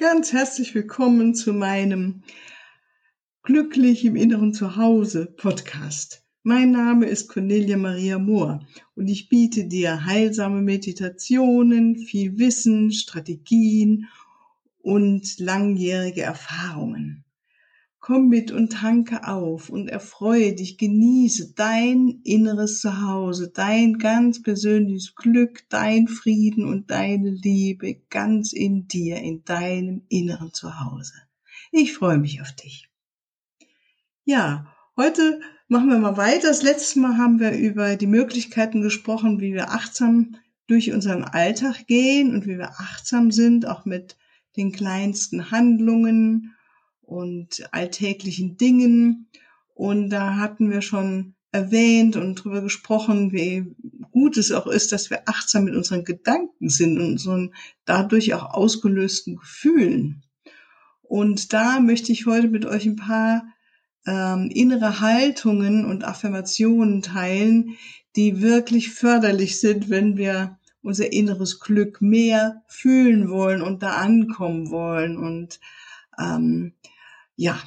Ganz herzlich willkommen zu meinem Glücklich im Inneren Zuhause Podcast. Mein Name ist Cornelia Maria Mohr und ich biete dir heilsame Meditationen, viel Wissen, Strategien und langjährige Erfahrungen. Komm mit und tanke auf und erfreue dich, genieße dein inneres Zuhause, dein ganz persönliches Glück, dein Frieden und deine Liebe ganz in dir, in deinem inneren Zuhause. Ich freue mich auf dich. Ja, heute machen wir mal weiter. Das letzte Mal haben wir über die Möglichkeiten gesprochen, wie wir achtsam durch unseren Alltag gehen und wie wir achtsam sind, auch mit den kleinsten Handlungen und alltäglichen Dingen. Und da hatten wir schon erwähnt und drüber gesprochen, wie gut es auch ist, dass wir achtsam mit unseren Gedanken sind und unseren dadurch auch ausgelösten Gefühlen. Und da möchte ich heute mit euch ein paar ähm, innere Haltungen und Affirmationen teilen, die wirklich förderlich sind, wenn wir unser inneres Glück mehr fühlen wollen und da ankommen wollen und ähm, ja,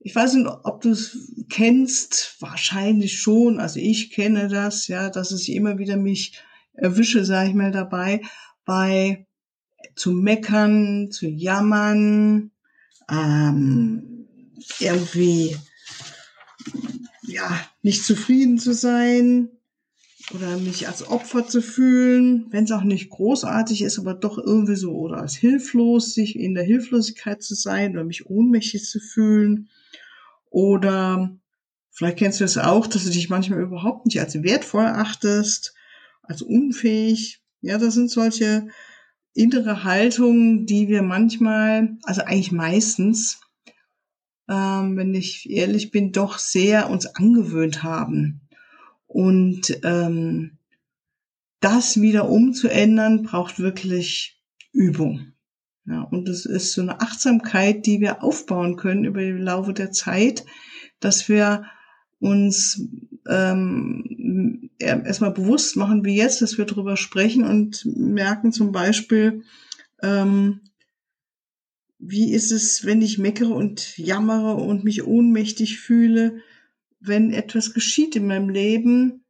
ich weiß nicht, ob du es kennst, wahrscheinlich schon. Also ich kenne das, ja, dass ich immer wieder mich erwische, sage ich mal dabei, bei zu meckern, zu jammern, ähm, irgendwie ja nicht zufrieden zu sein, oder mich als Opfer zu fühlen, wenn es auch nicht großartig ist, aber doch irgendwie so oder als hilflos, sich in der Hilflosigkeit zu sein oder mich ohnmächtig zu fühlen oder vielleicht kennst du es das auch, dass du dich manchmal überhaupt nicht als wertvoll achtest, als unfähig. Ja, das sind solche innere Haltungen, die wir manchmal, also eigentlich meistens, ähm, wenn ich ehrlich bin, doch sehr uns angewöhnt haben. Und ähm, das wieder umzuändern, braucht wirklich Übung. Ja, und es ist so eine Achtsamkeit, die wir aufbauen können über den Laufe der Zeit, dass wir uns ähm, erstmal bewusst machen, wie jetzt, dass wir darüber sprechen und merken zum Beispiel, ähm, wie ist es, wenn ich meckere und jammere und mich ohnmächtig fühle, wenn etwas geschieht in meinem Leben,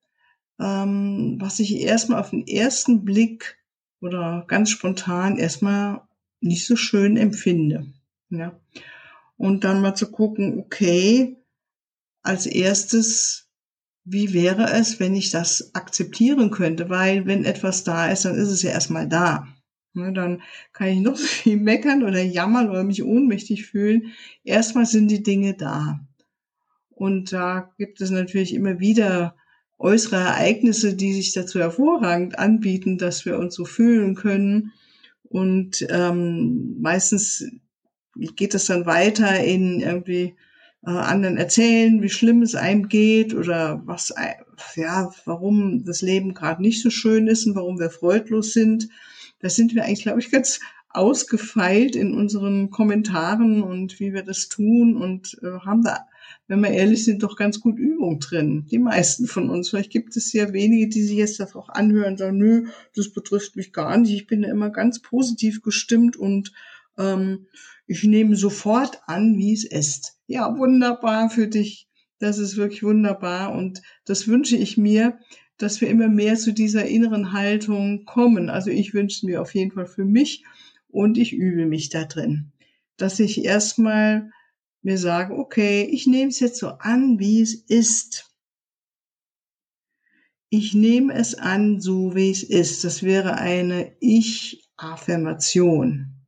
ähm, was ich erstmal auf den ersten Blick oder ganz spontan erstmal nicht so schön empfinde. Ja. Und dann mal zu gucken, okay, als erstes, wie wäre es, wenn ich das akzeptieren könnte? Weil wenn etwas da ist, dann ist es ja erstmal da. Ne, dann kann ich noch so viel meckern oder jammern oder mich ohnmächtig fühlen. Erstmal sind die Dinge da. Und da gibt es natürlich immer wieder äußere Ereignisse, die sich dazu hervorragend anbieten, dass wir uns so fühlen können. Und ähm, meistens geht es dann weiter in irgendwie äh, anderen erzählen, wie schlimm es einem geht oder was, ja, warum das Leben gerade nicht so schön ist und warum wir freudlos sind. Da sind wir eigentlich, glaube ich, ganz ausgefeilt in unseren Kommentaren und wie wir das tun und äh, haben da wenn wir ehrlich sind, doch ganz gut Übung drin. Die meisten von uns. Vielleicht gibt es ja wenige, die sich jetzt das auch anhören und sagen, nö, das betrifft mich gar nicht. Ich bin immer ganz positiv gestimmt und ähm, ich nehme sofort an, wie es ist. Ja, wunderbar für dich. Das ist wirklich wunderbar. Und das wünsche ich mir, dass wir immer mehr zu dieser inneren Haltung kommen. Also ich wünsche mir auf jeden Fall für mich und ich übe mich da drin. Dass ich erstmal mir sagen, okay, ich nehme es jetzt so an, wie es ist. Ich nehme es an, so wie es ist. Das wäre eine Ich-Affirmation.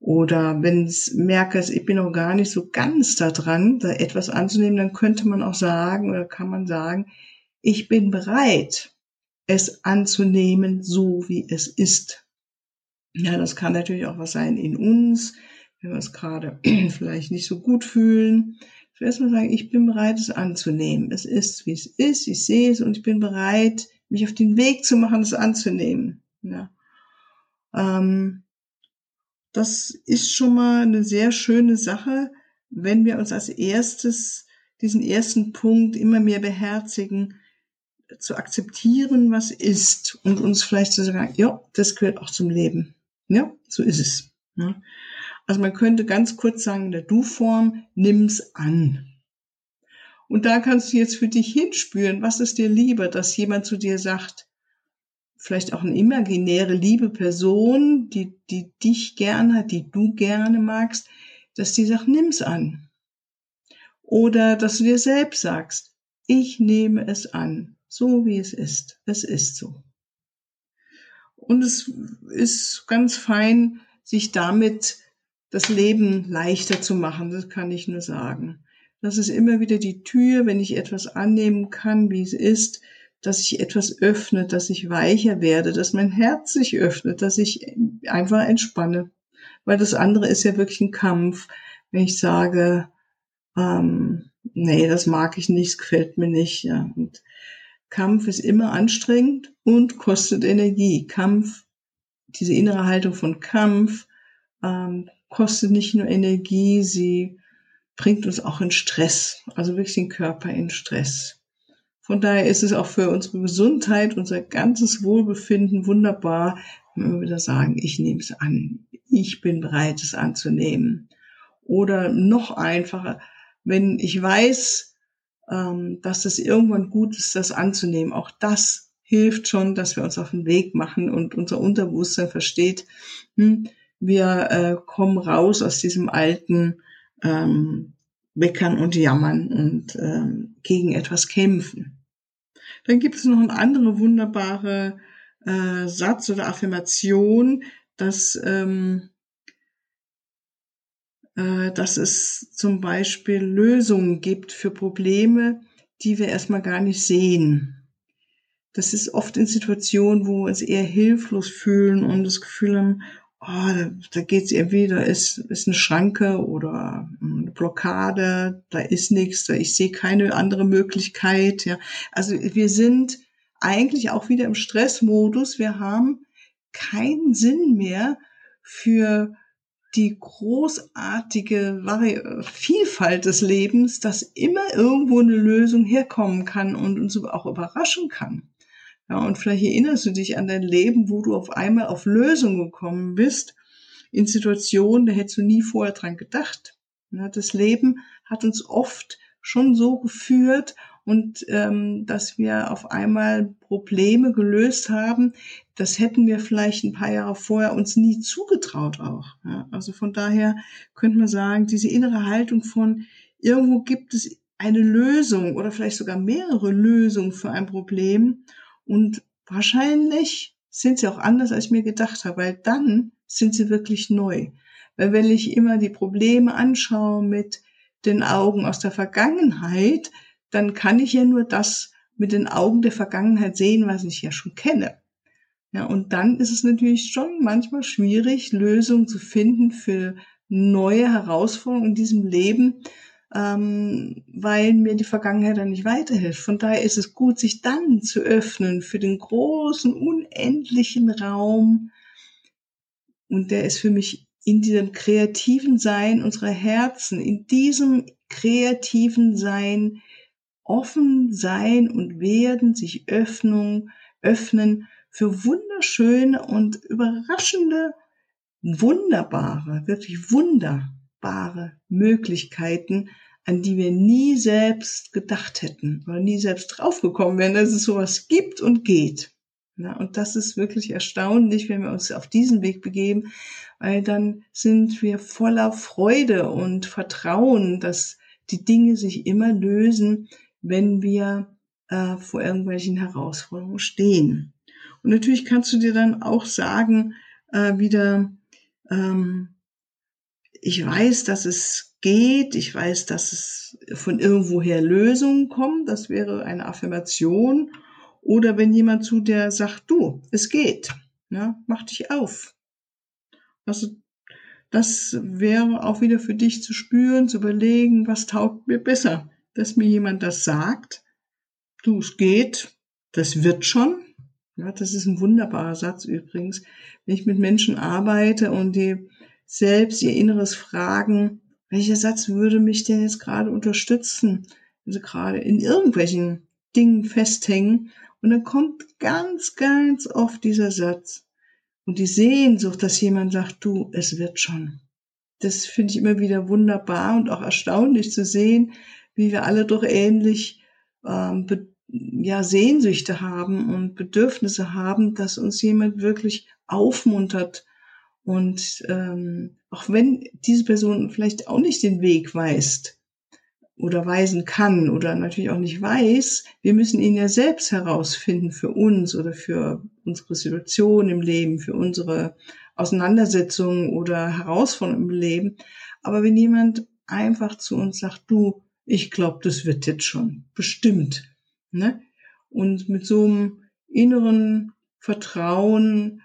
Oder wenn ich merke, ich bin noch gar nicht so ganz da dran, da etwas anzunehmen, dann könnte man auch sagen oder kann man sagen, ich bin bereit, es anzunehmen, so wie es ist. Ja, das kann natürlich auch was sein in uns, wenn wir uns gerade vielleicht nicht so gut fühlen. Ich will erstmal sagen, ich bin bereit, es anzunehmen. Es ist, wie es ist. Ich sehe es und ich bin bereit, mich auf den Weg zu machen, es anzunehmen. Ja. Ähm, das ist schon mal eine sehr schöne Sache, wenn wir uns als erstes diesen ersten Punkt immer mehr beherzigen, zu akzeptieren, was ist und uns vielleicht zu sagen, ja, das gehört auch zum Leben. Ja, so ist es. Ja. Also man könnte ganz kurz sagen, in der Du-Form, nimm's an. Und da kannst du jetzt für dich hinspüren, was ist dir lieber, dass jemand zu dir sagt, vielleicht auch eine imaginäre liebe Person, die, die dich gern hat, die du gerne magst, dass die sagt, nimm's an. Oder dass du dir selbst sagst, ich nehme es an, so wie es ist. Es ist so. Und es ist ganz fein, sich damit das Leben leichter zu machen, das kann ich nur sagen. Das ist immer wieder die Tür, wenn ich etwas annehmen kann, wie es ist, dass ich etwas öffne, dass ich weicher werde, dass mein Herz sich öffnet, dass ich einfach entspanne. Weil das andere ist ja wirklich ein Kampf. Wenn ich sage, ähm, nee, das mag ich nicht, es gefällt mir nicht. Ja. Und Kampf ist immer anstrengend und kostet Energie. Kampf, diese innere Haltung von Kampf, ähm, kostet nicht nur Energie, sie bringt uns auch in Stress, also wirklich den Körper in Stress. Von daher ist es auch für unsere Gesundheit, unser ganzes Wohlbefinden wunderbar, wenn wir wieder sagen, ich nehme es an, ich bin bereit, es anzunehmen. Oder noch einfacher, wenn ich weiß, ähm, dass es irgendwann gut ist, das anzunehmen. Auch das hilft schon, dass wir uns auf den Weg machen und unser Unterbewusstsein versteht, hm, wir äh, kommen raus aus diesem alten ähm, Meckern und Jammern und ähm, gegen etwas kämpfen. Dann gibt es noch eine andere wunderbare äh, Satz oder Affirmation, dass, ähm, äh, dass es zum Beispiel Lösungen gibt für Probleme, die wir erstmal gar nicht sehen. Das ist oft in Situationen, wo wir uns eher hilflos fühlen und das Gefühl haben, oh, da, da geht's irgendwie, da ist, ist eine Schranke oder eine Blockade, da ist nichts, ich sehe keine andere Möglichkeit. Ja, also wir sind eigentlich auch wieder im Stressmodus. Wir haben keinen Sinn mehr für die großartige Vari Vielfalt des Lebens, dass immer irgendwo eine Lösung herkommen kann und uns auch überraschen kann. Ja, und vielleicht erinnerst du dich an dein Leben, wo du auf einmal auf Lösungen gekommen bist, in Situationen, da hättest du nie vorher dran gedacht. Ja, das Leben hat uns oft schon so geführt und ähm, dass wir auf einmal Probleme gelöst haben, das hätten wir vielleicht ein paar Jahre vorher uns nie zugetraut auch. Ja, also von daher könnte man sagen, diese innere Haltung von irgendwo gibt es eine Lösung oder vielleicht sogar mehrere Lösungen für ein Problem und wahrscheinlich sind sie auch anders, als ich mir gedacht habe, weil dann sind sie wirklich neu. Weil wenn ich immer die Probleme anschaue mit den Augen aus der Vergangenheit, dann kann ich ja nur das mit den Augen der Vergangenheit sehen, was ich ja schon kenne. Ja, und dann ist es natürlich schon manchmal schwierig, Lösungen zu finden für neue Herausforderungen in diesem Leben, ähm, weil mir die Vergangenheit dann nicht weiterhilft. Von daher ist es gut, sich dann zu öffnen für den großen, unendlichen Raum. Und der ist für mich in diesem kreativen Sein unserer Herzen, in diesem kreativen Sein offen sein und werden, sich Öffnung, öffnen für wunderschöne und überraschende, wunderbare, wirklich Wunder wunderbare Möglichkeiten, an die wir nie selbst gedacht hätten oder nie selbst draufgekommen wären, dass es sowas gibt und geht. Ja, und das ist wirklich erstaunlich, wenn wir uns auf diesen Weg begeben, weil dann sind wir voller Freude und Vertrauen, dass die Dinge sich immer lösen, wenn wir äh, vor irgendwelchen Herausforderungen stehen. Und natürlich kannst du dir dann auch sagen, äh, wieder, ähm, ich weiß, dass es geht, ich weiß, dass es von irgendwoher Lösungen kommt, das wäre eine Affirmation. Oder wenn jemand zu dir sagt, du, es geht, ja, mach dich auf. Also, das wäre auch wieder für dich zu spüren, zu überlegen, was taugt mir besser. Dass mir jemand das sagt, du, es geht, das wird schon. Ja, das ist ein wunderbarer Satz übrigens. Wenn ich mit Menschen arbeite und die selbst ihr Inneres fragen, welcher Satz würde mich denn jetzt gerade unterstützen? Also gerade in irgendwelchen Dingen festhängen. Und dann kommt ganz, ganz oft dieser Satz. Und die Sehnsucht, dass jemand sagt, du, es wird schon. das finde ich immer wieder wunderbar und auch erstaunlich zu sehen, wie wir alle doch ähnlich ähm, ja, Sehnsüchte haben und Bedürfnisse haben, dass uns jemand wirklich aufmuntert. Und ähm, auch wenn diese Person vielleicht auch nicht den Weg weist oder weisen kann oder natürlich auch nicht weiß, wir müssen ihn ja selbst herausfinden für uns oder für unsere Situation im Leben, für unsere Auseinandersetzungen oder Herausforderungen im Leben. Aber wenn jemand einfach zu uns sagt, du, ich glaube, das wird jetzt schon, bestimmt, ne? Und mit so einem inneren Vertrauen,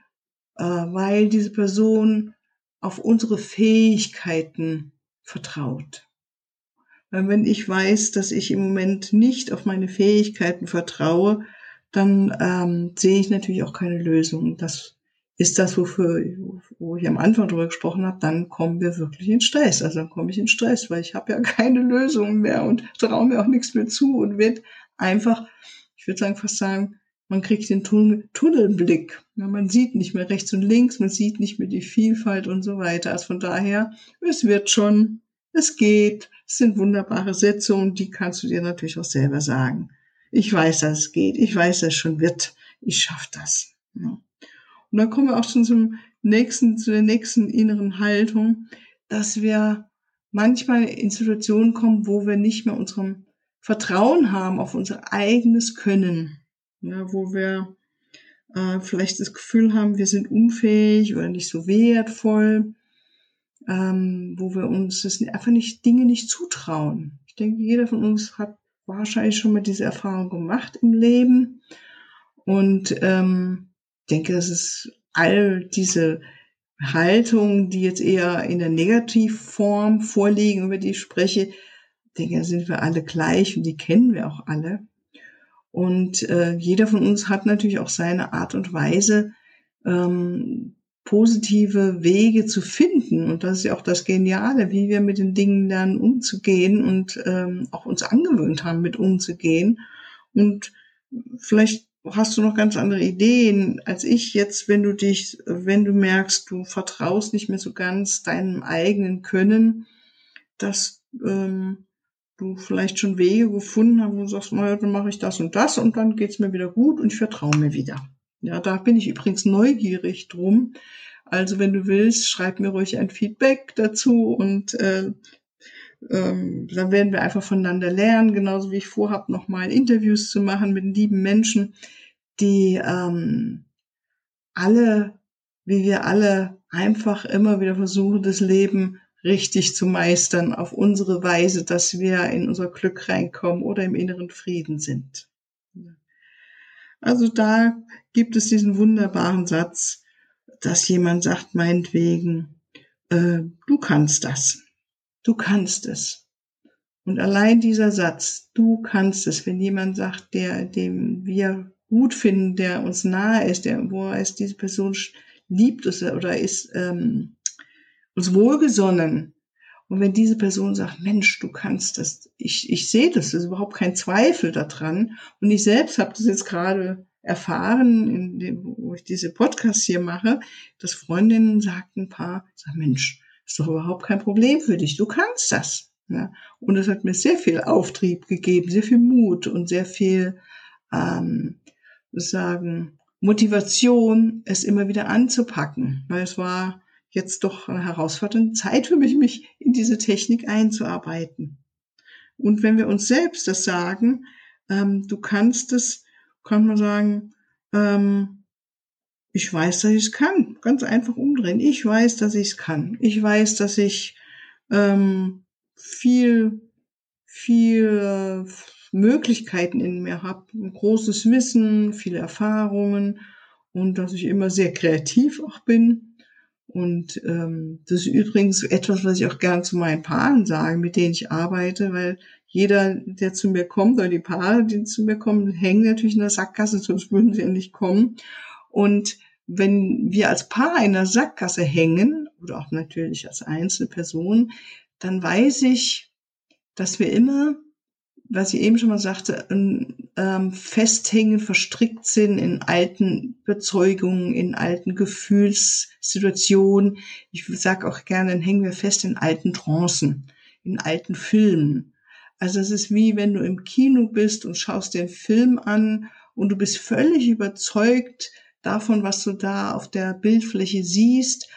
äh, weil diese Person auf unsere Fähigkeiten vertraut. Weil wenn ich weiß, dass ich im Moment nicht auf meine Fähigkeiten vertraue, dann ähm, sehe ich natürlich auch keine Lösung. Das ist das, wofür, wo ich am Anfang drüber gesprochen habe, dann kommen wir wirklich in Stress. Also dann komme ich in Stress, weil ich habe ja keine Lösung mehr und traue mir auch nichts mehr zu und wird einfach, ich würde sagen, fast sagen, man kriegt den Tunnelblick. Ja, man sieht nicht mehr rechts und links, man sieht nicht mehr die Vielfalt und so weiter. Also von daher, es wird schon, es geht, es sind wunderbare Sätze und die kannst du dir natürlich auch selber sagen. Ich weiß, dass es geht, ich weiß, dass es schon wird, ich schaffe das. Ja. Und dann kommen wir auch schon zum nächsten, zu der nächsten inneren Haltung, dass wir manchmal in Situationen kommen, wo wir nicht mehr unserem Vertrauen haben auf unser eigenes Können. Ja, wo wir äh, vielleicht das Gefühl haben, wir sind unfähig oder nicht so wertvoll, ähm, wo wir uns das einfach nicht Dinge nicht zutrauen. Ich denke, jeder von uns hat wahrscheinlich schon mal diese Erfahrung gemacht im Leben und ähm, denke, das ist all diese Haltungen, die jetzt eher in der Negativform vorliegen, über die ich spreche, denke, da sind wir alle gleich und die kennen wir auch alle. Und äh, jeder von uns hat natürlich auch seine Art und Weise, ähm, positive Wege zu finden. Und das ist ja auch das Geniale, wie wir mit den Dingen lernen, umzugehen und ähm, auch uns angewöhnt haben, mit umzugehen. Und vielleicht hast du noch ganz andere Ideen als ich jetzt, wenn du dich, wenn du merkst, du vertraust nicht mehr so ganz deinem eigenen Können, dass ähm, du vielleicht schon Wege gefunden hast, wo sagst, naja, dann mache ich das und das und dann geht's mir wieder gut und ich vertraue mir wieder. Ja, da bin ich übrigens neugierig drum. Also wenn du willst, schreib mir ruhig ein Feedback dazu und äh, ähm, dann werden wir einfach voneinander lernen, genauso wie ich vorhabe, nochmal Interviews zu machen mit lieben Menschen, die ähm, alle, wie wir alle, einfach immer wieder versuchen, das Leben richtig zu meistern auf unsere Weise, dass wir in unser Glück reinkommen oder im inneren Frieden sind. Also da gibt es diesen wunderbaren Satz, dass jemand sagt, meinetwegen, äh, du kannst das. Du kannst es. Und allein dieser Satz, du kannst es, wenn jemand sagt, der, dem wir gut finden, der uns nahe ist, der, wo es diese Person liebt oder ist ähm, uns wohlgesonnen. Und wenn diese Person sagt, Mensch, du kannst das, ich, ich sehe das, das ist überhaupt kein Zweifel daran. Und ich selbst habe das jetzt gerade erfahren, in dem, wo ich diese Podcasts hier mache, dass Freundinnen sagten ein paar, sag Mensch, ist doch überhaupt kein Problem für dich. Du kannst das. Ja. Und es hat mir sehr viel Auftrieb gegeben, sehr viel Mut und sehr viel, ähm, sagen, Motivation, es immer wieder anzupacken. Weil es war jetzt doch eine herausfordernde Zeit für mich, mich in diese Technik einzuarbeiten. Und wenn wir uns selbst das sagen, ähm, du kannst es, kann man sagen, ähm, ich weiß, dass ich es kann. Ganz einfach umdrehen. Ich weiß, dass ich es kann. Ich weiß, dass ich ähm, viel, viel Möglichkeiten in mir habe, großes Wissen, viele Erfahrungen und dass ich immer sehr kreativ auch bin. Und ähm, das ist übrigens etwas, was ich auch gern zu meinen Paaren sage, mit denen ich arbeite, weil jeder, der zu mir kommt, oder die Paare, die zu mir kommen, hängen natürlich in der Sackgasse, sonst würden sie ja nicht kommen. Und wenn wir als Paar in der Sackgasse hängen, oder auch natürlich als einzelne Person, dann weiß ich, dass wir immer was ich eben schon mal sagte, ähm, festhängen, verstrickt sind in alten Überzeugungen, in alten Gefühlssituationen. Ich sage auch gerne, dann hängen wir fest in alten Trancen, in alten Filmen. Also es ist wie wenn du im Kino bist und schaust dir einen Film an und du bist völlig überzeugt davon, was du da auf der Bildfläche siehst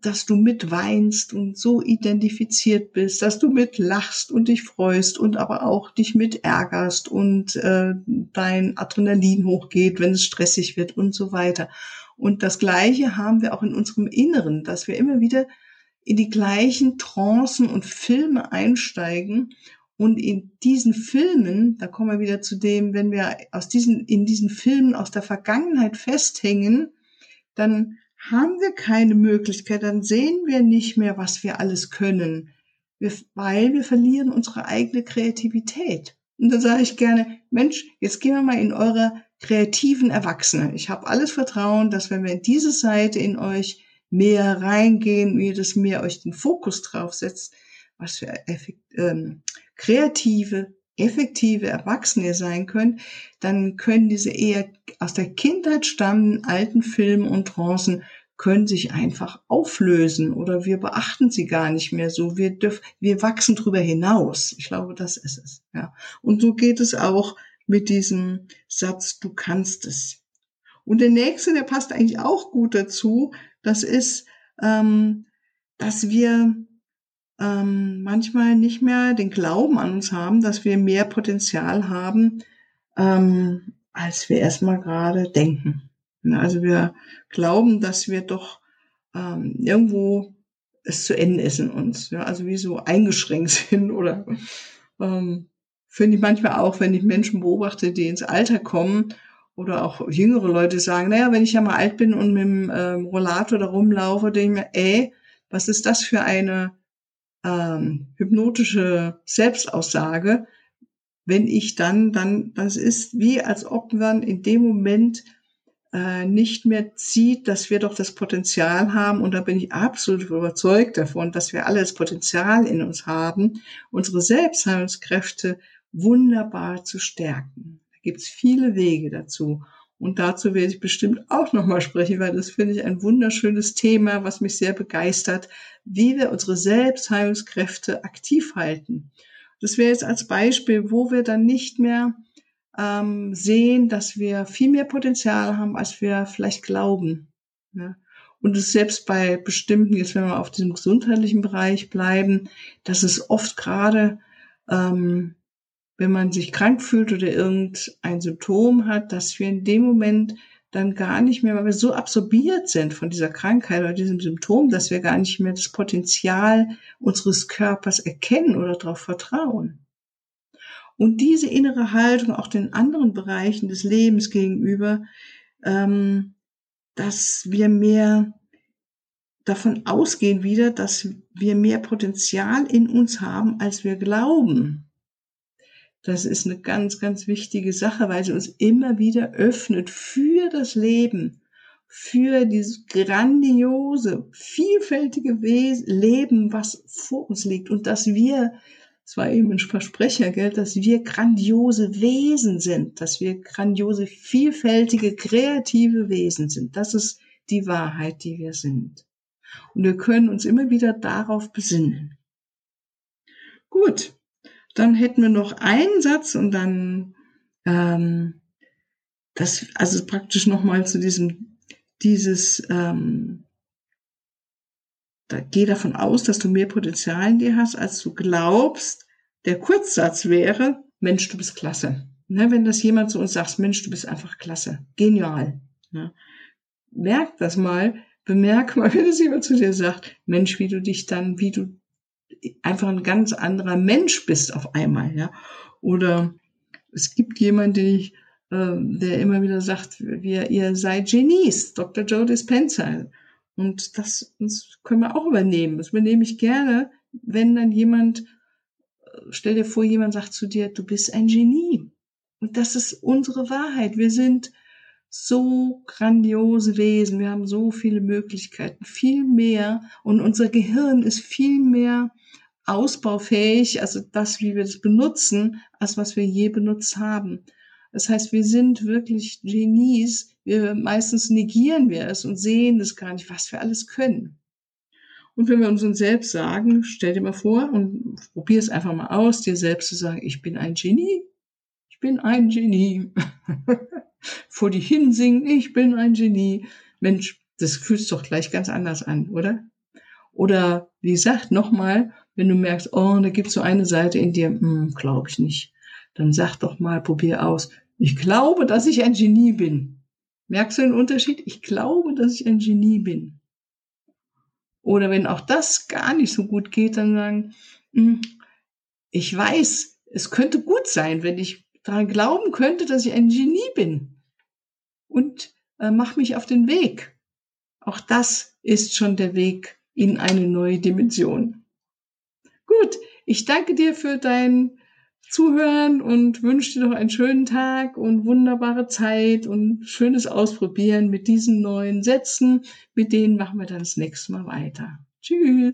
dass du mitweinst und so identifiziert bist, dass du mitlachst und dich freust und aber auch dich mit ärgerst und äh, dein Adrenalin hochgeht, wenn es stressig wird und so weiter. Und das Gleiche haben wir auch in unserem Inneren, dass wir immer wieder in die gleichen Trancen und Filme einsteigen und in diesen Filmen, da kommen wir wieder zu dem, wenn wir aus diesen, in diesen Filmen aus der Vergangenheit festhängen, dann haben wir keine Möglichkeit, dann sehen wir nicht mehr, was wir alles können, wir, weil wir verlieren unsere eigene Kreativität. Und dann sage ich gerne, Mensch, jetzt gehen wir mal in eure kreativen Erwachsene. Ich habe alles Vertrauen, dass wenn wir in diese Seite in euch mehr reingehen, ihr das mehr euch den Fokus drauf setzt, was für effekt, ähm, kreative, effektive Erwachsene sein könnt, dann können diese eher aus der Kindheit stammenden alten Filme und Trancen können sich einfach auflösen oder wir beachten sie gar nicht mehr so. Wir dürfen, wir wachsen drüber hinaus. Ich glaube, das ist es. Ja. Und so geht es auch mit diesem Satz, du kannst es. Und der nächste, der passt eigentlich auch gut dazu. Das ist, ähm, dass wir ähm, manchmal nicht mehr den Glauben an uns haben, dass wir mehr Potenzial haben, ähm, als wir erstmal gerade denken. Also wir glauben, dass wir doch ähm, irgendwo es zu Ende ist in uns. Ja? Also wie so eingeschränkt sind oder ähm, finde ich manchmal auch, wenn ich Menschen beobachte, die ins Alter kommen oder auch jüngere Leute sagen, naja, wenn ich ja mal alt bin und mit dem ähm, Rollator da rumlaufe, denke ich mir, ey, was ist das für eine ähm, hypnotische Selbstaussage, wenn ich dann, dann, das ist wie, als ob man in dem Moment äh, nicht mehr zieht, dass wir doch das Potenzial haben, und da bin ich absolut überzeugt davon, dass wir alle das Potenzial in uns haben, unsere Selbstheilungskräfte wunderbar zu stärken. Da gibt es viele Wege dazu. Und dazu werde ich bestimmt auch nochmal sprechen, weil das finde ich ein wunderschönes Thema, was mich sehr begeistert, wie wir unsere Selbstheilungskräfte aktiv halten. Das wäre jetzt als Beispiel, wo wir dann nicht mehr ähm, sehen, dass wir viel mehr Potenzial haben, als wir vielleicht glauben. Ja. Und es selbst bei bestimmten, jetzt wenn wir auf diesem gesundheitlichen Bereich bleiben, dass es oft gerade, ähm, wenn man sich krank fühlt oder irgendein Symptom hat, dass wir in dem Moment dann gar nicht mehr, weil wir so absorbiert sind von dieser Krankheit oder diesem Symptom, dass wir gar nicht mehr das Potenzial unseres Körpers erkennen oder darauf vertrauen. Und diese innere Haltung auch den anderen Bereichen des Lebens gegenüber, ähm, dass wir mehr davon ausgehen wieder, dass wir mehr Potenzial in uns haben, als wir glauben. Das ist eine ganz, ganz wichtige Sache, weil sie uns immer wieder öffnet für das Leben, für dieses grandiose, vielfältige Leben, was vor uns liegt und dass wir es war eben ein Versprecher, gell, dass wir grandiose Wesen sind, dass wir grandiose, vielfältige, kreative Wesen sind. Das ist die Wahrheit, die wir sind. Und wir können uns immer wieder darauf besinnen. Gut, dann hätten wir noch einen Satz und dann ähm, das, also praktisch nochmal zu diesem, dieses ähm, da, geh davon aus, dass du mehr Potenzial in dir hast, als du glaubst. Der Kurzsatz wäre, Mensch, du bist klasse. Ne, wenn das jemand zu uns sagt, Mensch, du bist einfach klasse, genial. Ne? Merk das mal, bemerk mal, wenn es jemand zu dir sagt, Mensch, wie du dich dann, wie du einfach ein ganz anderer Mensch bist auf einmal. Ja? Oder es gibt jemanden, den ich, äh, der immer wieder sagt, wir, ihr seid Genies, Dr. Joe Dispenza. Und das, das können wir auch übernehmen. Das übernehme ich gerne, wenn dann jemand, äh, stell dir vor, jemand sagt zu dir, du bist ein Genie. Und das ist unsere Wahrheit. Wir sind so grandiose Wesen. Wir haben so viele Möglichkeiten, viel mehr. Und unser Gehirn ist viel mehr ausbaufähig, also das, wie wir das benutzen, als was wir je benutzt haben. Das heißt, wir sind wirklich Genies. Wir meistens negieren wir es und sehen es gar nicht, was wir alles können. Und wenn wir uns selbst sagen, stell dir mal vor und probier es einfach mal aus, dir selbst zu sagen, ich bin ein Genie. Ich bin ein Genie. Vor die hinsingen, ich bin ein Genie. Mensch, das fühlt doch gleich ganz anders an, oder? Oder wie gesagt, nochmal, wenn du merkst, oh, da gibt's so eine Seite in dir, hm, glaube ich nicht, dann sag doch mal, probier aus. Ich glaube, dass ich ein Genie bin. Merkst du den Unterschied? Ich glaube, dass ich ein Genie bin. Oder wenn auch das gar nicht so gut geht, dann sagen, hm, ich weiß, es könnte gut sein, wenn ich daran glauben könnte, dass ich ein Genie bin. Und äh, mach mich auf den Weg. Auch das ist schon der Weg in eine neue Dimension. Gut, ich danke dir für dein Zuhören und wünsche dir noch einen schönen Tag und wunderbare Zeit und schönes Ausprobieren mit diesen neuen Sätzen. Mit denen machen wir dann das nächste Mal weiter. Tschüss.